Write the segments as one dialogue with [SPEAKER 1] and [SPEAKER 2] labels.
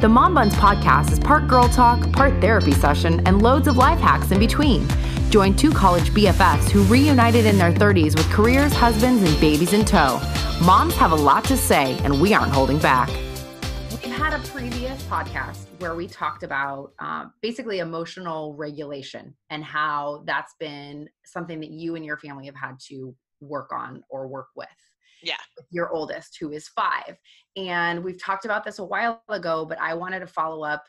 [SPEAKER 1] The Mom Buns podcast is part girl talk, part therapy session, and loads of life hacks in between. Join two college BFFs who reunited in their 30s with careers, husbands, and babies in tow. Moms have a lot to say, and we aren't holding back. We've had a previous podcast where we talked about uh, basically emotional regulation and how that's been something that you and your family have had to work on or work with.
[SPEAKER 2] Yeah.
[SPEAKER 1] Your oldest, who is five. And we've talked about this a while ago, but I wanted to follow up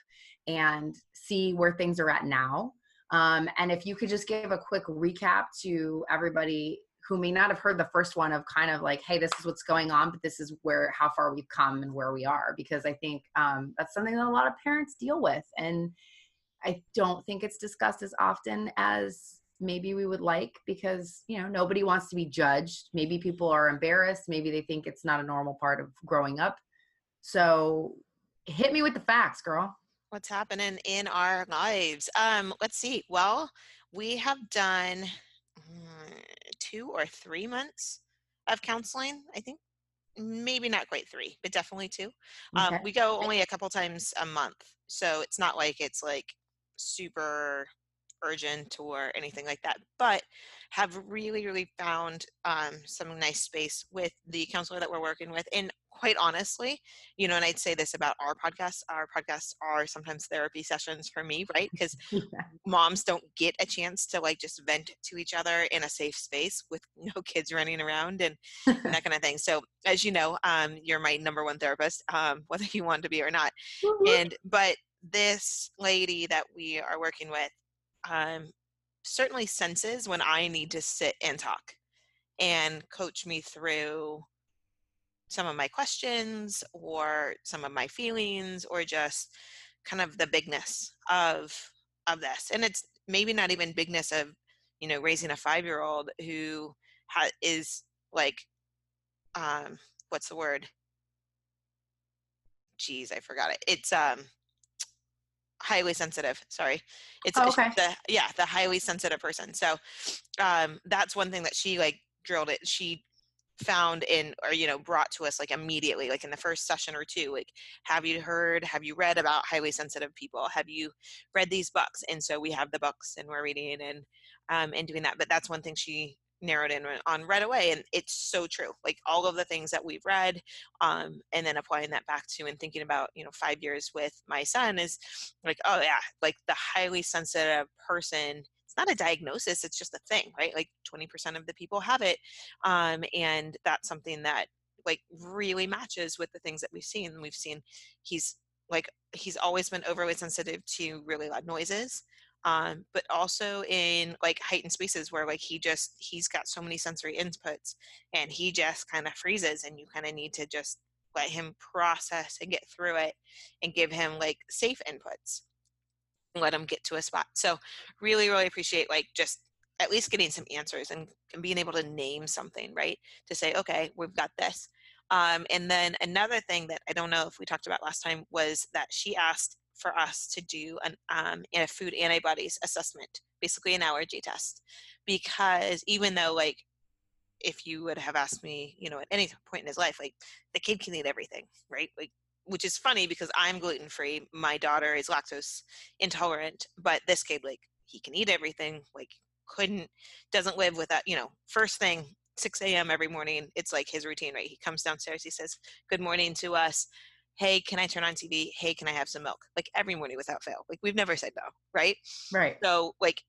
[SPEAKER 1] and see where things are at now. Um, and if you could just give a quick recap to everybody who may not have heard the first one of kind of like, hey, this is what's going on, but this is where how far we've come and where we are, because I think um, that's something that a lot of parents deal with. And I don't think it's discussed as often as maybe we would like because you know nobody wants to be judged. Maybe people are embarrassed. Maybe they think it's not a normal part of growing up. So hit me with the facts girl.
[SPEAKER 2] What's happening in our lives? Um let's see. Well we have done uh, two or three months of counseling i think. Maybe not quite three but definitely two. Um, okay. we go only a couple times a month. So it's not like it's like super urgent or anything like that, but have really, really found um, some nice space with the counselor that we're working with. And quite honestly, you know, and I'd say this about our podcast, our podcasts are sometimes therapy sessions for me, right? Because yeah. moms don't get a chance to like just vent to each other in a safe space with no kids running around and, and that kind of thing. So as you know, um, you're my number one therapist, um, whether you want to be or not. And, but this lady that we are working with um, certainly senses when I need to sit and talk and coach me through some of my questions or some of my feelings or just kind of the bigness of of this. And it's maybe not even bigness of you know raising a five year old who ha- is like um what's the word? Jeez i forgot it. It's um highly sensitive sorry. It's
[SPEAKER 1] oh, okay.
[SPEAKER 2] the yeah the highly sensitive person. So um that's one thing that she like drilled it she found in or you know brought to us like immediately like in the first session or two like have you heard have you read about highly sensitive people? Have you read these books? And so we have the books and we're reading and um and doing that but that's one thing she narrowed in on right away and it's so true like all of the things that we've read um, and then applying that back to and thinking about you know five years with my son is like oh yeah like the highly sensitive person it's not a diagnosis it's just a thing right? Like 20% of the people have it um, and that's something that like really matches with the things that we've seen we've seen he's like he's always been overly sensitive to really loud noises um, but also in like heightened spaces where like he just he's got so many sensory inputs and he just kind of freezes and you kind of need to just let him process and get through it and give him like safe inputs. Let him get to a spot. So really really appreciate like just at least getting some answers and, and being able to name something right? To say okay we've got this. Um, and then another thing that i don't know if we talked about last time was that she asked for us to do an, um, a food antibodies assessment, basically an allergy test, because even though like if you would have asked me, you know, at any point in his life, like the kid can eat everything, right? Like, which is funny because I'm gluten free. My daughter is lactose intolerant, but this kid, like, he can eat everything. Like, couldn't, doesn't live without, you know, first thing, 6 a.m. every morning. It's like his routine, right? He comes downstairs, he says, Good morning to us hey, can I turn on TV? Hey, can I have some milk? Like every morning without fail. Like we've never said no, right?
[SPEAKER 1] Right.
[SPEAKER 2] So like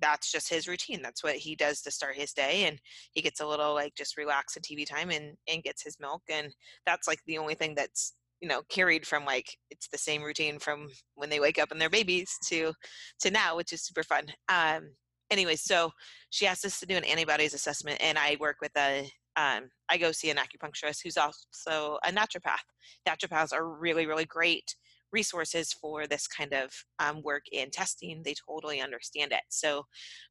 [SPEAKER 2] that's just his routine. That's what he does to start his day and he gets a little like just relax and TV time and and gets his milk and that's like the only thing that's you know carried from like it's the same routine from when they wake up and they're babies to to now which is super fun um anyway so she asked us to do an antibodies assessment and i work with a um, I go see an acupuncturist who's also a naturopath. Naturopaths are really, really great resources for this kind of um, work in testing. They totally understand it. So,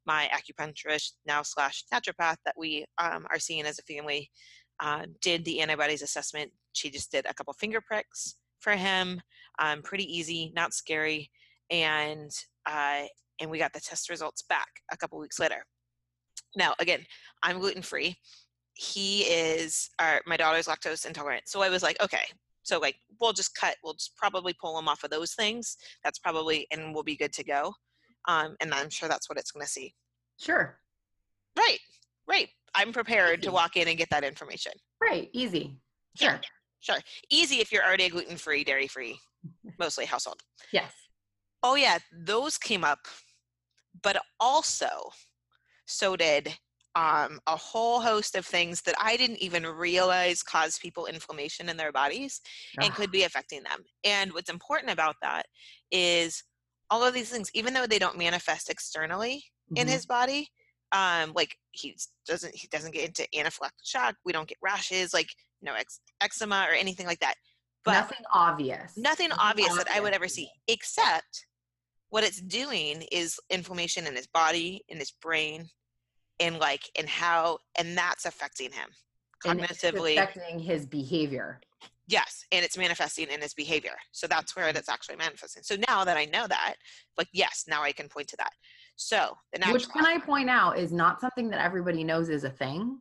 [SPEAKER 2] my acupuncturist now slash naturopath that we um, are seeing as a family uh, did the antibodies assessment. She just did a couple finger pricks for him, um, pretty easy, not scary, and uh, and we got the test results back a couple weeks later. Now, again, I'm gluten free he is our, my daughter's lactose intolerant so i was like okay So like we'll just cut, we'll just probably pull them off of those things. That's probably and we'll be good to go. Um, and I'm sure that's what it's going to see.
[SPEAKER 1] Sure.
[SPEAKER 2] Right. Right. I'm prepared to walk in and get that information.
[SPEAKER 1] Right. Easy.
[SPEAKER 2] Yeah.
[SPEAKER 1] Sure.
[SPEAKER 2] Sure. Easy if you're already gluten free, dairy free, mostly household.
[SPEAKER 1] Yes.
[SPEAKER 2] Oh yeah, those came up, but also so did um, a whole host of things that I didn't even realize cause people inflammation in their bodies and could be affecting them. And what's important about that is all of these things, even though they don't manifest externally in
[SPEAKER 1] Mhm.
[SPEAKER 2] his body, um, like he doesn't he doesn't get into anaphylactic shock. We don't get rashes, like no ex- eczema or anything like that. But
[SPEAKER 1] nothing obvious.
[SPEAKER 2] nothing obvious that I would ever see, except what it's doing is inflammation in his body, in his brain, and like in how, and that's affecting him cognitively.
[SPEAKER 1] affecting his behavior.
[SPEAKER 2] yes, and it's manifesting in his behavior. So that's where mm. it's actually manifesting. So now that I know that, like yes, now I can point to that. So the natural,
[SPEAKER 1] Which can I point out is not something that everybody knows is a thing,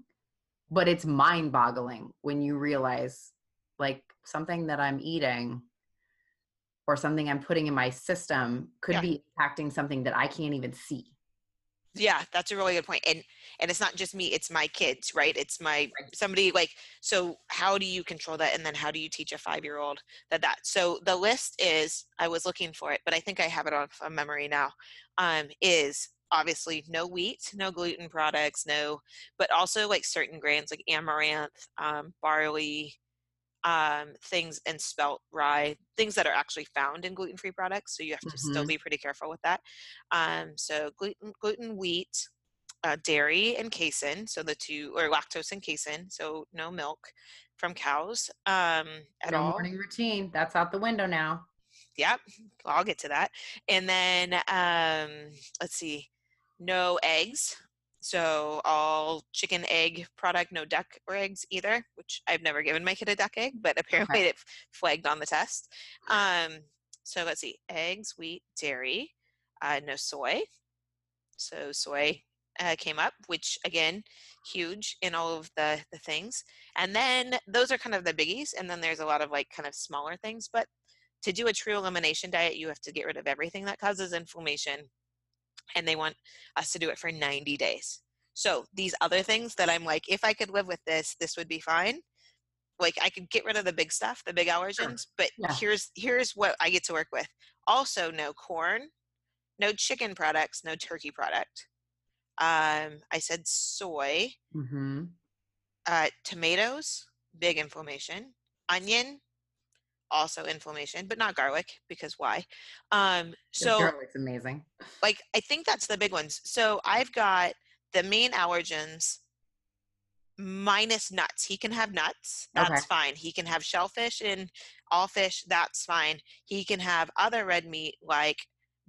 [SPEAKER 1] but it's mind boggling when you realize like something that I'm eating or something I'm putting in my system could
[SPEAKER 2] Yeah.
[SPEAKER 1] be impacting something that I can't even see.
[SPEAKER 2] Yeah that's a really good point and and it's not just me it's my kids right? It's my somebody like so how do you control that and then how do you teach a five year old that that? So the list is i was looking for it but i think i have it on from memory now um is obviously no wheat no gluten products no but also like certain grains like amaranth um, barley um, things and spelt rye things that are actually found in gluten-free products so you have to still
[SPEAKER 1] Mhm.
[SPEAKER 2] be pretty careful with that um, so gluten gluten wheat uh, dairy and casein so the two or lactose and casein so no milk from cows um, at
[SPEAKER 1] no
[SPEAKER 2] all
[SPEAKER 1] morning routine. That's out the window now.
[SPEAKER 2] Yep, I'll get to that. And then um, let's see, no eggs. So all chicken egg product, no duck or eggs either, which I've never given my kid a duck egg, but apparently it flagged on the test. Um, so let's see, eggs, wheat, dairy, uh, no soy. So soy uh, came up, which again, huge in all of the the things. And then those are kind of the biggies, and then there's a lot of like kind of smaller things, but to do a true elimination diet, you have to get rid of everything that causes inflammation. And they want us to do it for 90 days. So these other things that I'm like, if I could live with this, this would be fine. Like I could get rid of the big stuff, the big allergens, but
[SPEAKER 1] Yeah.
[SPEAKER 2] here's here's what I get to work with. Also no corn, no chicken products, no turkey product. Um, I said soy,
[SPEAKER 1] Mm-hmm.
[SPEAKER 2] uh, tomatoes, big inflammation. Onion, also inflammation, but not garlic because why? Um, so
[SPEAKER 1] garlic's amazing.
[SPEAKER 2] like I think that's the big ones. So I've got the main allergens minus nuts. He can have nuts. That's
[SPEAKER 1] Okay.
[SPEAKER 2] fine. He can have shellfish and all fish. That's fine. He can have other red meat like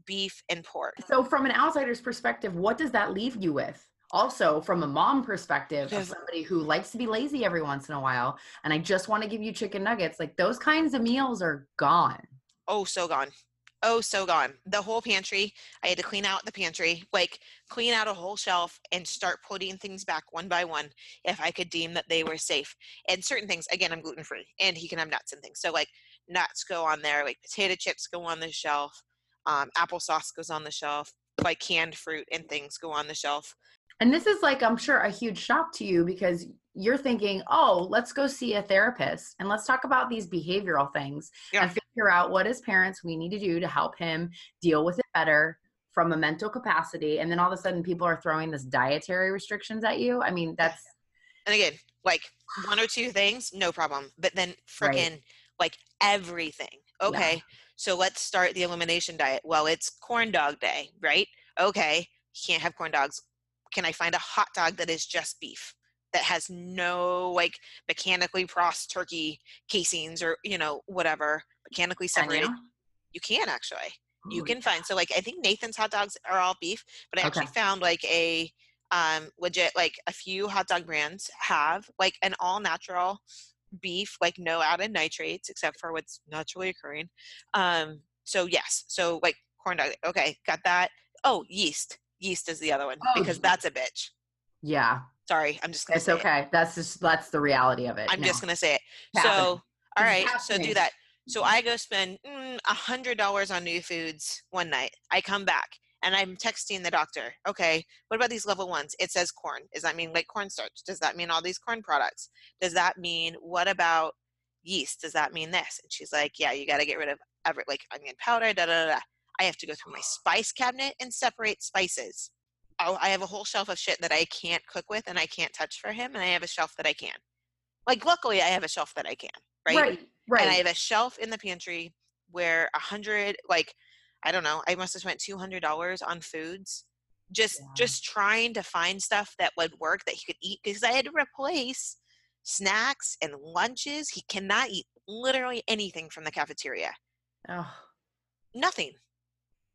[SPEAKER 2] beef and pork.
[SPEAKER 1] So, from an outsider's perspective, what does that leave you with? Also, from a mom perspective, of somebody who likes to be lazy every once in a while, and I just want to give you chicken nuggets, like those kinds of meals are gone.
[SPEAKER 2] Oh, so gone. Oh, so gone. The whole pantry. I had to clean out the pantry, like clean out a whole shelf and start putting things back one by one if I could deem that they were safe. And certain things, again, I'm gluten free and he can have nuts and things. So, like, nuts go on there, like potato chips go on the shelf, um, applesauce goes on the shelf, like canned fruit and things go on the shelf.
[SPEAKER 1] And this is like, I'm sure, a huge shock to you because you're thinking, oh, let's go see a therapist and let's talk about these behavioral things
[SPEAKER 2] Yeah.
[SPEAKER 1] and figure out what, as parents, we need to do to help him deal with it better from a mental capacity. And then all of a sudden, people are throwing this dietary restrictions at you. I mean, that's
[SPEAKER 2] And again, like one or two things, no problem. But then
[SPEAKER 1] Right.
[SPEAKER 2] freaking like everything. Okay. So let's start the elimination diet. Well, it's corn dog day, right? Okay. Can't have corn dogs. Can I find a hot dog that is just beef? That has no like mechanically processed turkey casings or you know whatever mechanically
[SPEAKER 1] you?
[SPEAKER 2] separated. You can actually you can find so like i think nathan's hot dogs are all beef but i actually found like a um legit like a few hot dog brands have like an all natural beef like no added nitrates except for what's naturally occurring um so yes so like corn dog okay got that oh yeast yeast is the other one
[SPEAKER 1] Oh,
[SPEAKER 2] because that's a bitch
[SPEAKER 1] Yeah,
[SPEAKER 2] sorry i'm just gonna
[SPEAKER 1] it's
[SPEAKER 2] say it.
[SPEAKER 1] okay. That's just that's the reality of it.
[SPEAKER 2] i'm
[SPEAKER 1] No.
[SPEAKER 2] just gonna say it so All right, so do that. So I go spend mm, a hundred dollars on new foods one night. I come back and I'm texting the doctor. Okay, what about these level ones? It says corn. Does that mean like cornstarch? Does that mean all these corn products? Does that mean what about yeast? Does that mean this? And she's like, yeah, you got to get rid of every like onion powder. Da da da. I have to go through my spice cabinet and separate spices. Oh, I have a whole shelf of shit that I can't cook with and I can't touch for him, and I have a shelf that I can. Like, luckily, I have a shelf that I can. Right.
[SPEAKER 1] Right. Right.
[SPEAKER 2] And I have a shelf in the pantry where a hundred, like, I don't know, I must have spent two hundred dollars on foods, just
[SPEAKER 1] Yeah.
[SPEAKER 2] just trying to find stuff that would work that he could eat because I had to replace snacks and lunches. He cannot eat literally anything from the cafeteria.
[SPEAKER 1] oh,
[SPEAKER 2] Nothing.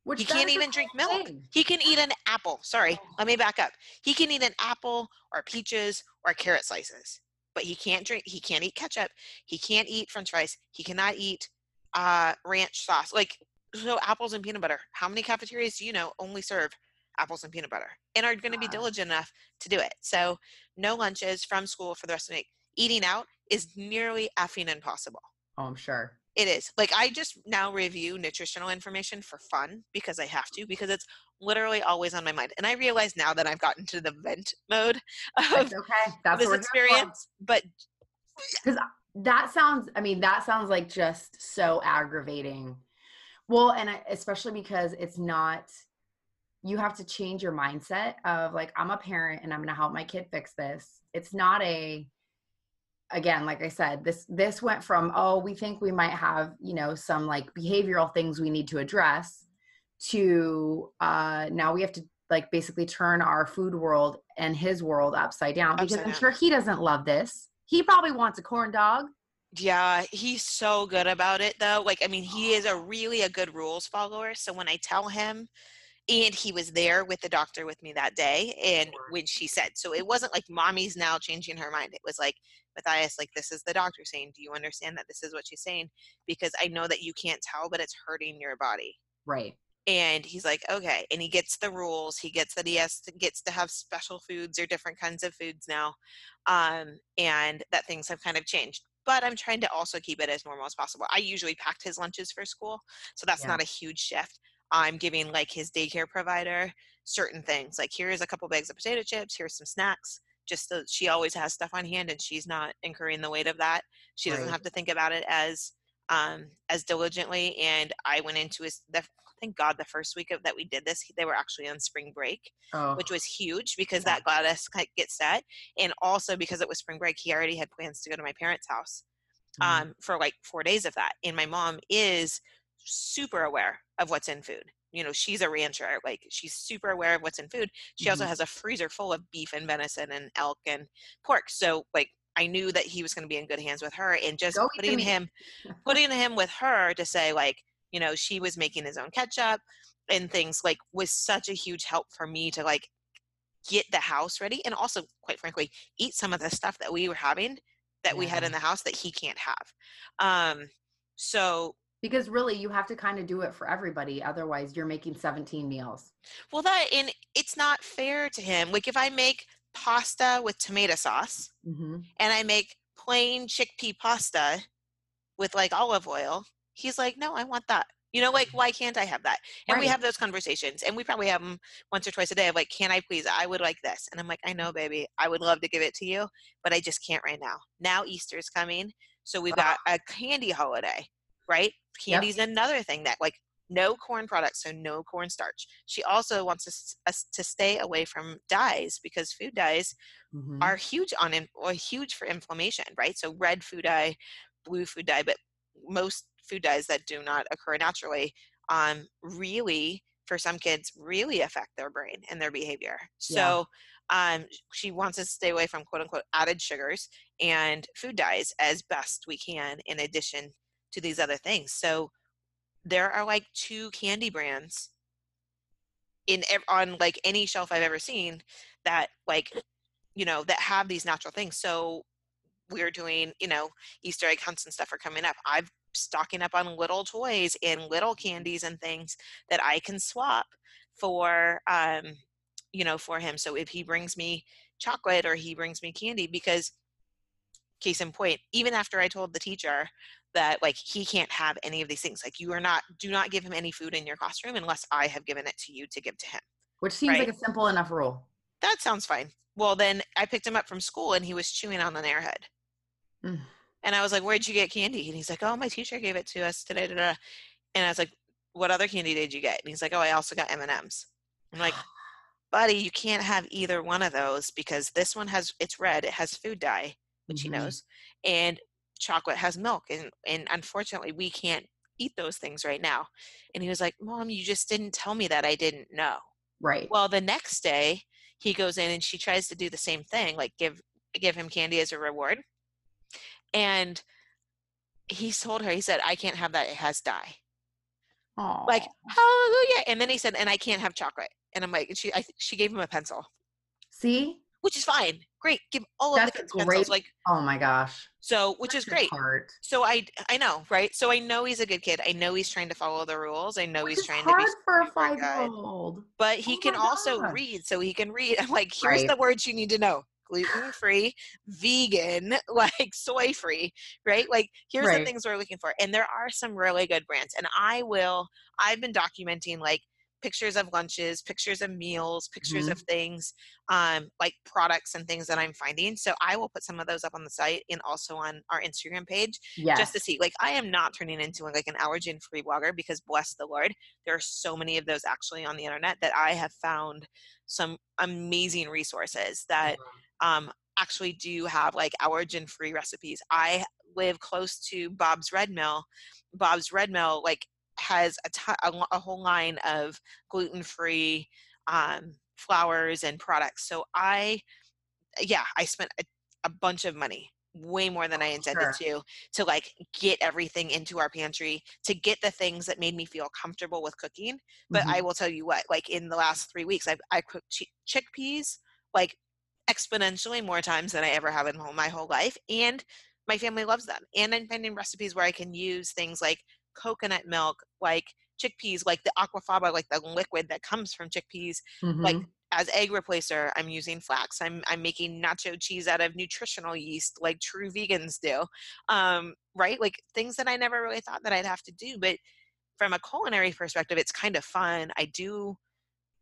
[SPEAKER 1] Which
[SPEAKER 2] He can't even drink milk.
[SPEAKER 1] thing.
[SPEAKER 2] He can eat an apple. Sorry, let me back up. He can eat an apple or peaches or carrot slices, but he can't drink. He can't eat ketchup. He can't eat French fries. He cannot eat uh, ranch sauce. Like so, apples and peanut butter. How many cafeterias do you know only serve apples and peanut butter and are going to be diligent enough to do it? So, no lunches from school for the rest of the week. Eating out is nearly effing impossible.
[SPEAKER 1] Oh, I'm sure.
[SPEAKER 2] It is. Like I just now review nutritional information for fun because I have to because it's literally always on my mind. And I realize now that I've gotten to the vent mode of
[SPEAKER 1] okay. That's
[SPEAKER 2] this
[SPEAKER 1] what we're here for.
[SPEAKER 2] experience, but because
[SPEAKER 1] that sounds i mean that sounds like just so aggravating well and especially because it's not you have to change your mindset of like i'm a parent and i'm going to help my kid fix this it's not a again like i said this this went from oh we think we might have you know some like behavioral things we need to address to uh now we have to like basically turn our food world and his world upside down because i'm sure he doesn't love this he probably wants a corn dog
[SPEAKER 2] yeah, he's so good about it though. Like I mean, he is a really a good rules follower. So when I tell him and he was there with the doctor with me that day and when she said so it wasn't like mommy's now changing her mind it was like matthias like this is the doctor saying do you understand that this is what she's saying? Because i know that you can't tell but it's hurting your body.
[SPEAKER 1] Right.
[SPEAKER 2] And he's like okay and he gets the rules he gets that he has to, gets to have special foods or different kinds of foods now um, and that things have kind of changed but i'm trying to also keep it as normal as possible. I usually packed his lunches for school so that's
[SPEAKER 1] Yeah.
[SPEAKER 2] not a huge shift i'm giving like his daycare provider certain things like here's a couple bags of potato chips here's some snacks just so she always has stuff on hand and she's not incurring the weight of that she doesn't
[SPEAKER 1] Right.
[SPEAKER 2] have to think about it as um, as diligently and i went into his the thank God the first week of that we did this, they were actually on spring break,
[SPEAKER 1] oh
[SPEAKER 2] which was huge because
[SPEAKER 1] Yeah.
[SPEAKER 2] that got us get set, and also because it was spring break, he already had plans to go to my parents' house
[SPEAKER 1] Mhm.
[SPEAKER 2] um, for like four days of that. And my mom is super aware of what's in food. You know, she's a rancher. Like she's super aware of what's in food. She also
[SPEAKER 1] Mhm.
[SPEAKER 2] has a freezer full of beef and venison and elk and pork. So like I knew that he was going to be in good hands with her, and just
[SPEAKER 1] Go
[SPEAKER 2] putting him, putting him with her to say like, you know, she was making his own ketchup and things like was such a huge help for me to like get the house ready and also quite frankly eat some of the stuff that we were having that we had in the house that he can't have um so
[SPEAKER 1] because really you have to kind of do it for everybody otherwise you're making 17 meals.
[SPEAKER 2] Well that and it's not fair to him like if i make pasta with tomato sauce
[SPEAKER 1] mm-hmm.
[SPEAKER 2] and i make plain chickpea pasta with like olive oil he's like no i want that. You know like why can't i have that? And we have those conversations and we probably have them once or twice a day of like can i please? I would like this and i'm like i know baby i would love to give it to you but i just can't right now. Now easter's coming so we've got a candy holiday right
[SPEAKER 1] Yep.
[SPEAKER 2] candy's another thing that like no corn products so no cornstarch she also wants us, us to stay away from dyes because food dyes
[SPEAKER 1] Mhm.
[SPEAKER 2] are huge on or huge for inflammation, right? So red food dye, blue food dye, but most food dyes that do not occur naturally, um, really for some kids really affect their brain and their behavior. So um, she wants us to stay away from quote unquote added sugars and food dyes as best we can, in addition to these other things. So there are like two candy brands in on like any shelf I've ever seen that like you know that have these natural things. So we're doing you know Easter egg hunts and stuff are coming up. I've stocking up on little toys and little candies and things that I can swap for um you know for him. So if he brings me chocolate or he brings me candy because case in point, even after I told the teacher that like he can't have any of these things, like you are not, do not give him any food in your classroom unless I have given it to you to give to him.
[SPEAKER 1] Which seems
[SPEAKER 2] Right.
[SPEAKER 1] like a simple enough rule.
[SPEAKER 2] That sounds fine. Well, then I picked him up from school and he was chewing on an airhead.
[SPEAKER 1] Mm.
[SPEAKER 2] And I was like, Where'd you get candy? And he's like, Oh, my teacher gave it to us today. da, da, da." And I was like, What other candy did you get? And he's like, Oh, I also got M&Ms. I'm like, Buddy, you can't have either one of those because this one has it's red, it has food dye, which
[SPEAKER 1] Mhm.
[SPEAKER 2] he knows, and chocolate has milk. And and unfortunately we can't eat those things right now. And he was like, Mom, you just didn't tell me that I didn't know.
[SPEAKER 1] Right.
[SPEAKER 2] Well, the next day he goes in and she tries to do the same thing, like give give him candy as a reward. And he told her, he said, I can't have that, it has dye.
[SPEAKER 1] Aw.
[SPEAKER 2] Like, hallelujah. And then he said, and I can't have chocolate. And I'm like, and she I, she gave him a pencil,
[SPEAKER 1] see?
[SPEAKER 2] which is fine. Great. Give all of the pencils.
[SPEAKER 1] great-
[SPEAKER 2] Like
[SPEAKER 1] Oh my gosh.
[SPEAKER 2] so, which is great.
[SPEAKER 1] Heart.
[SPEAKER 2] So I I know, right? So I know he's a good kid. I know he's trying to follow the rules. I know
[SPEAKER 1] Which
[SPEAKER 2] he's trying to be
[SPEAKER 1] for a five year old.
[SPEAKER 2] but oh he
[SPEAKER 1] Oh
[SPEAKER 2] can also
[SPEAKER 1] gosh.
[SPEAKER 2] read so he can read i'm like here's
[SPEAKER 1] Right.
[SPEAKER 2] the words you need to know gluten free vegan like soy free right like here's the things we're looking for and there are some really good brands and i will i've been documenting like pictures of lunches pictures of meals pictures
[SPEAKER 1] Mhm.
[SPEAKER 2] of things um like products and things that i'm finding so i will put some of those up on the site and also on our instagram page
[SPEAKER 1] Yes.
[SPEAKER 2] just to see like i am not turning into like an allergen free blogger because bless the lord there are so many of those actually on the internet that i have found some amazing resources that um, actually do have like allergen free recipes i live close to bob's red mill bob's red mill like has a ton- a, a whole line of gluten free um, flours and products so i yeah i spent a, a bunch of money way more than i intended
[SPEAKER 1] Sure.
[SPEAKER 2] to to like get everything into our pantry to get the things that made me feel comfortable with cooking but
[SPEAKER 1] Mhm.
[SPEAKER 2] i will tell you what like in the last three weeks i've i cooked chi- chickpeas like exponentially more times than i ever have in my whole life and my family loves them and i'm finding recipes where i can use things like coconut milk like chickpeas like the aquafaba like the liquid that comes from chickpeas like
[SPEAKER 1] Mhm.
[SPEAKER 2] as egg replacer i'm using flax i'm i'm making nacho cheese out of nutritional yeast like true vegans do um right like things that i never really thought that i'd have to do but from a culinary perspective it's kind of fun i do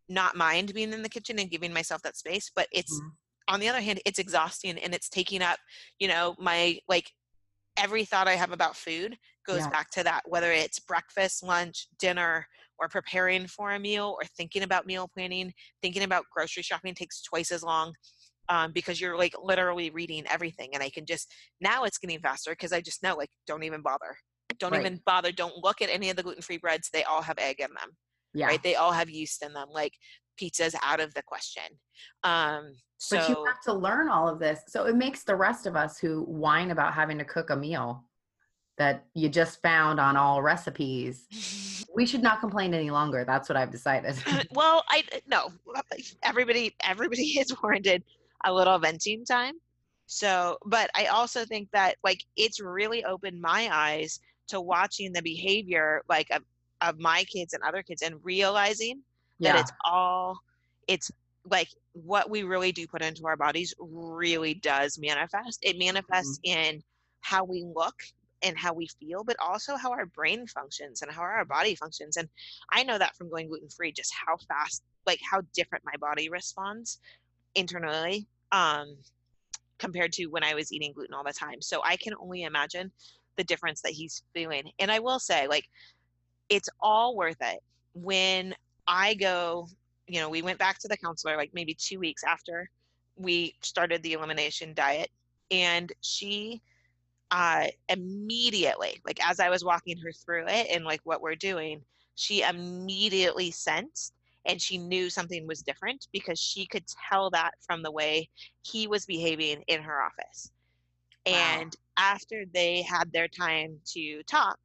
[SPEAKER 2] not mind being in the kitchen and giving myself that space but it's
[SPEAKER 1] Mhm.
[SPEAKER 2] on the other hand it's exhausting and it's taking up you know my like every thought i have about food goes
[SPEAKER 1] Yeah.
[SPEAKER 2] back to that whether it's breakfast lunch dinner or preparing for a meal or thinking about meal planning thinking about grocery shopping takes twice as long um, because you're like literally reading everything and i can just now it's getting faster because i just know like don't even bother don't
[SPEAKER 1] Right.
[SPEAKER 2] even bother don't look at any of the gluten-free breads they all have egg in them
[SPEAKER 1] Yeah.
[SPEAKER 2] right they all have yeast in them like pizza's out of the question um so
[SPEAKER 1] But you have to learn all of this. So it makes the rest of us who whine about having to cook a meal that you just found on Allrecipes. We should not complain any longer. That's what I've decided.
[SPEAKER 2] Uh, well i uh, no uh, everybody everybody is warranted a little venting time so but i also think that like it's really opened my eyes to watching the behavior like of, of my kids and other kids and realizing that
[SPEAKER 1] yeah.
[SPEAKER 2] it's all it's like what we really do put into our bodies really does manifest. It manifests in how we look and how we feel but also how our brain functions and how our body functions and i know that from going gluten free just how fast like how different my body responds internally um compared to when i was eating gluten all the time. So i can only imagine the difference that he's feeling and i will say like it's all worth it. When I go, you know, we went back to the counselor like maybe two weeks after we started the elimination diet, and she uh, immediately, like as I was walking her through it and like what we're doing, she immediately sensed and she knew something was different because she could tell that from the way he was behaving in her office.
[SPEAKER 1] Wow.
[SPEAKER 2] And after they had their time to talk,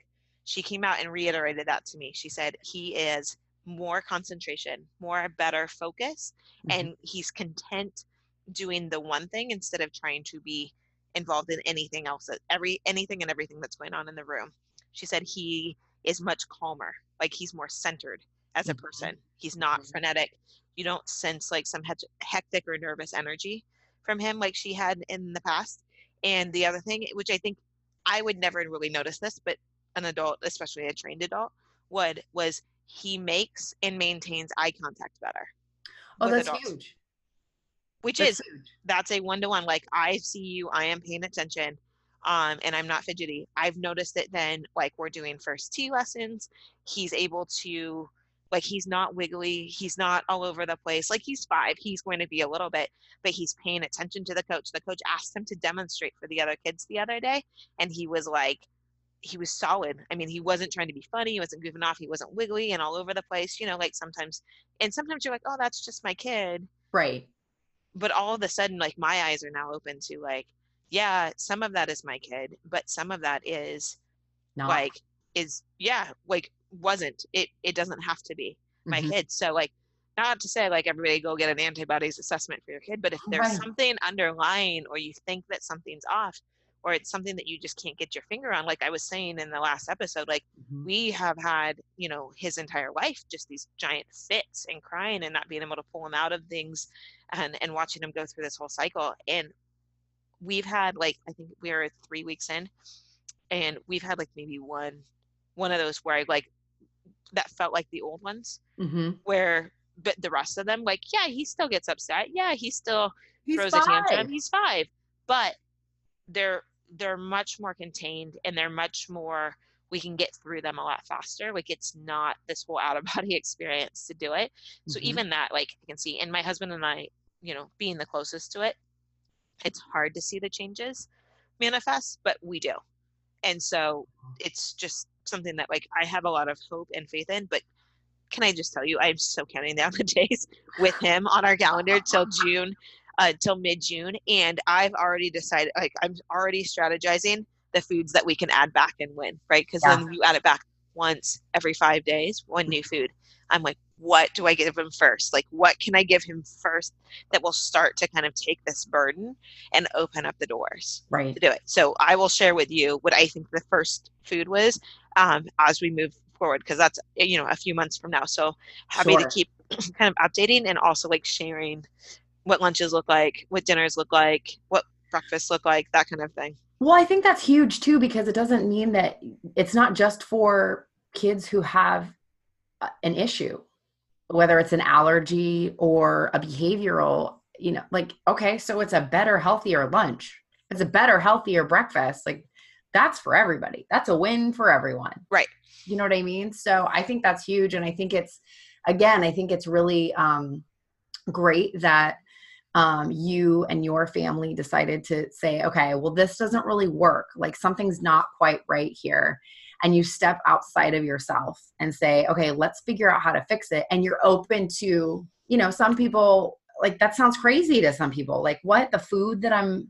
[SPEAKER 2] she came out and reiterated that to me. She said, He is more concentration, more better focus,
[SPEAKER 1] Mhm.
[SPEAKER 2] and he's content doing the one thing instead of trying to be involved in anything else, that- every anything and everything that's going on in the room. She said he is much calmer, like he's more centered as a
[SPEAKER 1] Mhm.
[SPEAKER 2] person. He's not
[SPEAKER 1] Mhm.
[SPEAKER 2] frenetic. You don't sense like some hectic or nervous energy from him like she had in the past. and the other thing which i think i would never really notice this but an adult especially a trained adult would was he makes and maintains eye contact better
[SPEAKER 1] Oh, that's
[SPEAKER 2] adults,
[SPEAKER 1] huge.
[SPEAKER 2] which
[SPEAKER 1] That's
[SPEAKER 2] is
[SPEAKER 1] huge.
[SPEAKER 2] that's a one to one. Like I see you, I am paying attention, um, and I'm not fidgety. I've noticed it then, like we're doing First Tee lessons, he's able to, like he's not wiggly, he's not all over the place. Like he's five, he's going to be a little bit, but he's paying attention to the coach. The coach asked him to demonstrate for the other kids the other day, and he was like. He was solid. I mean, he wasn't trying to be funny. He wasn't goofing off. He wasn't wiggly and all over the place. You know, like sometimes, and sometimes you're like, oh, that's just my kid
[SPEAKER 1] Right.
[SPEAKER 2] but all of a sudden like my eyes are now open to like yeah some of that is my kid but some of that is
[SPEAKER 1] No.
[SPEAKER 2] like is yeah like wasn't it it doesn't have to be my
[SPEAKER 1] Mhm.
[SPEAKER 2] kid so like not to say like everybody go get an antibodies assessment for your kid but if there's
[SPEAKER 1] Right.
[SPEAKER 2] something underlying or you think that something's off or it's something that you just can't get your finger on like i was saying in the last episode like
[SPEAKER 1] Mhm.
[SPEAKER 2] we have had you know his entire life just these giant fits and crying and not being able to pull him out of things and and watching him go through this whole cycle and we've had like i think we're three weeks in and we've had like maybe one one of those where i like that felt like the old ones
[SPEAKER 1] Mhm.
[SPEAKER 2] where but the rest of them like yeah he still gets upset yeah he still
[SPEAKER 1] He's
[SPEAKER 2] throws a tantrum he's five but they're they're much more contained and they're much more we can get through them a lot faster. Like it's not this whole out of body experience to do it. So
[SPEAKER 1] Mhm.
[SPEAKER 2] even that like i can see and my husband and i you know being the closest to it it's hard to see the changes manifest but we do. And so it's just something that like i have a lot of hope and faith in but can i just tell you i'm so counting down the days with him on our calendar till june uh, till mid June, and I've already decided. Like I'm already strategizing the foods that we can add back and when, right? Because
[SPEAKER 1] Yeah.
[SPEAKER 2] then you add it back once every five days, one new food. I'm like, what do I give him first? Like, what can I give him first that will start to kind of take this burden and open up the doors
[SPEAKER 1] Right.
[SPEAKER 2] to do it? So I will share with you what I think the first food was um, as we move forward, because that's you know a few months from now. So happy
[SPEAKER 1] Sure.
[SPEAKER 2] to keep kind of updating and also like sharing what lunches look like, what dinners look like, what breakfasts look like, that kind of thing.
[SPEAKER 1] Well, I think that's huge too because it doesn't mean that it's not just for kids who have uh, an issue, whether it's an allergy or a behavioral, you know, like, okay, so it's a better, healthier lunch. It's a better, healthier breakfast. Like, that's for everybody. That's a win for everyone.
[SPEAKER 2] Right.
[SPEAKER 1] You know what I mean? So I think that's huge. And I think it's, again, I think it's really um, great that um, you and your family decided to say, okay, well, this doesn't really work. Like something's not quite right here. And you step outside of yourself and say, okay, let's figure out how to fix it. And you're open to, you know, some people, like that sounds crazy to some people. Like, what? The food that I'm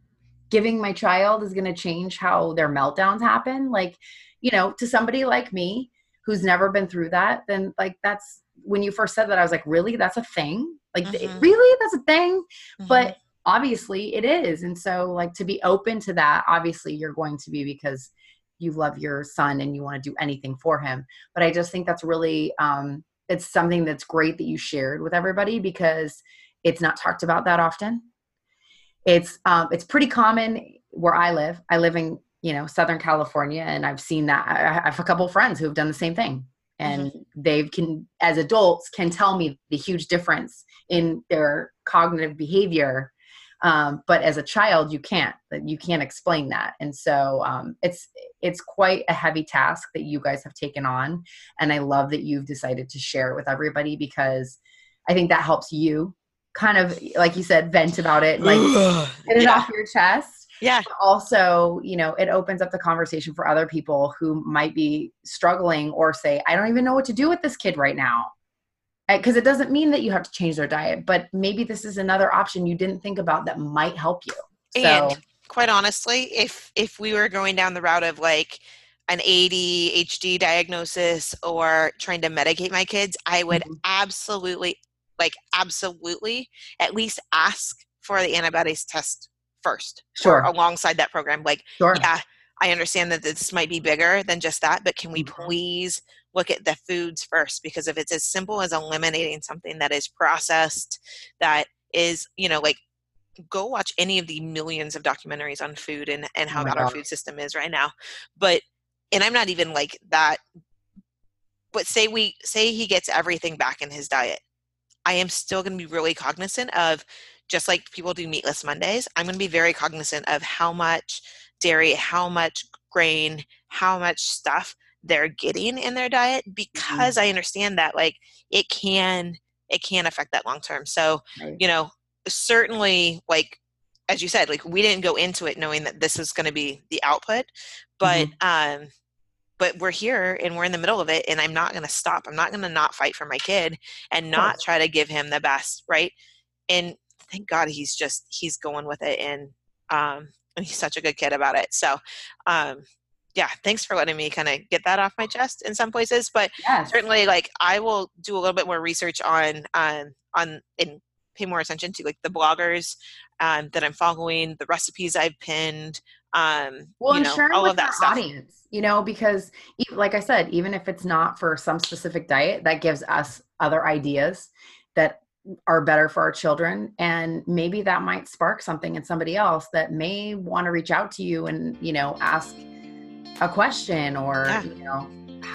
[SPEAKER 1] giving my child is going to change how their meltdowns happen? Like, you know, to somebody like me who's never been through that, then like that's when you first said that, I was like, really? That's a thing? Like,
[SPEAKER 2] Mhm.
[SPEAKER 1] really? That's a thing?
[SPEAKER 2] Mm-hmm.
[SPEAKER 1] but obviously it is and so like to be open to that obviously you're going to be because you love your son and you want to do anything for him but i just think that's really um it's something that's great that you shared with everybody because it's not talked about that often it's um it's pretty common where i live i live in you know southern california and i've seen that i I have a couple friends who have done the same thing and they can as adults can tell me the huge difference in their cognitive behavior um, but as a child you can't you can't explain that. And so um, it's it's quite a heavy task that you guys have taken on and i love that you've decided to share it with everybody because i think that helps you kind of like you said vent about it and like get it
[SPEAKER 2] yeah.
[SPEAKER 1] off your chest
[SPEAKER 2] yeah.
[SPEAKER 1] but also you know it opens up the conversation for other people who might be struggling or say i don't even know what to do with this kid right now because it doesn't mean that you have to change their diet but maybe this is another option you didn't think about that might help you so
[SPEAKER 2] And quite honestly, if if we were going down the route of like an ADHD diagnosis or trying to medicate my kids, I would
[SPEAKER 1] Mhm.
[SPEAKER 2] absolutely like absolutely at least ask for the antibodies test first
[SPEAKER 1] sure
[SPEAKER 2] alongside that program. Like,
[SPEAKER 1] sure
[SPEAKER 2] yeah, I understand that this might be bigger than just that, but can we
[SPEAKER 1] Mhm.
[SPEAKER 2] please look at the foods first? Because if it's as simple as eliminating something that is processed, that is, you know, like go watch any of the millions of documentaries on food and, and how
[SPEAKER 1] Oh
[SPEAKER 2] bad our food system is right now. But and I'm not even like that but say we say he gets everything back in his diet. I am still going to be really cognizant of just like people do meatless Mondays, I'm going to be very cognizant of how much dairy, how much grain, how much stuff they're getting in their diet because I understand that like it can it can affect that long term. So,
[SPEAKER 1] Right.
[SPEAKER 2] you know, certainly like as you said, like we didn't go into it knowing that this was going to be the output, but um but we're here and we're in the middle of it and I'm not going to stop. I'm not going to not fight for my kid and not try to give him the best, right? And thank God he's just he's going with it and um and he's such a good kid about it. So, um yeah, thanks for letting me kind of get that off my chest in some places, but
[SPEAKER 1] Yes.
[SPEAKER 2] certainly like I will do a little bit more research on um on and pay more attention to like the bloggers um that I'm following, the recipes I've pinned, um
[SPEAKER 1] Well,
[SPEAKER 2] you know,
[SPEAKER 1] share
[SPEAKER 2] all
[SPEAKER 1] with
[SPEAKER 2] of that
[SPEAKER 1] our
[SPEAKER 2] stuff.
[SPEAKER 1] audience, you know, because like I said, even if it's not for some specific diet, that gives us other ideas that are better for our children. And maybe that might spark something in somebody else that may want to reach out to you and, you know, ask a question or,
[SPEAKER 2] Yeah.
[SPEAKER 1] you know,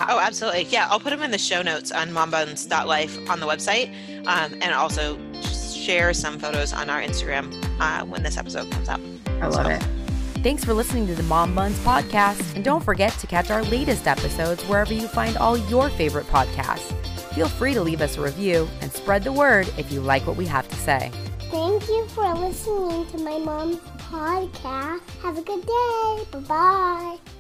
[SPEAKER 2] Oh, absolutely. Yeah, I'll put them in the show notes on mombuns.life on the website, um, and also share some photos on our Instagram uh, when this episode comes out.
[SPEAKER 1] I love
[SPEAKER 2] so-
[SPEAKER 1] it.
[SPEAKER 3] Thanks for listening to the Mom Buns podcast, and don't forget to catch our latest episodes wherever you find all your favorite podcasts. Feel free to leave us a review and spread the word if you like what we have to say.
[SPEAKER 4] Thank you for listening to my mom's podcast. Have a good day. Bye bye.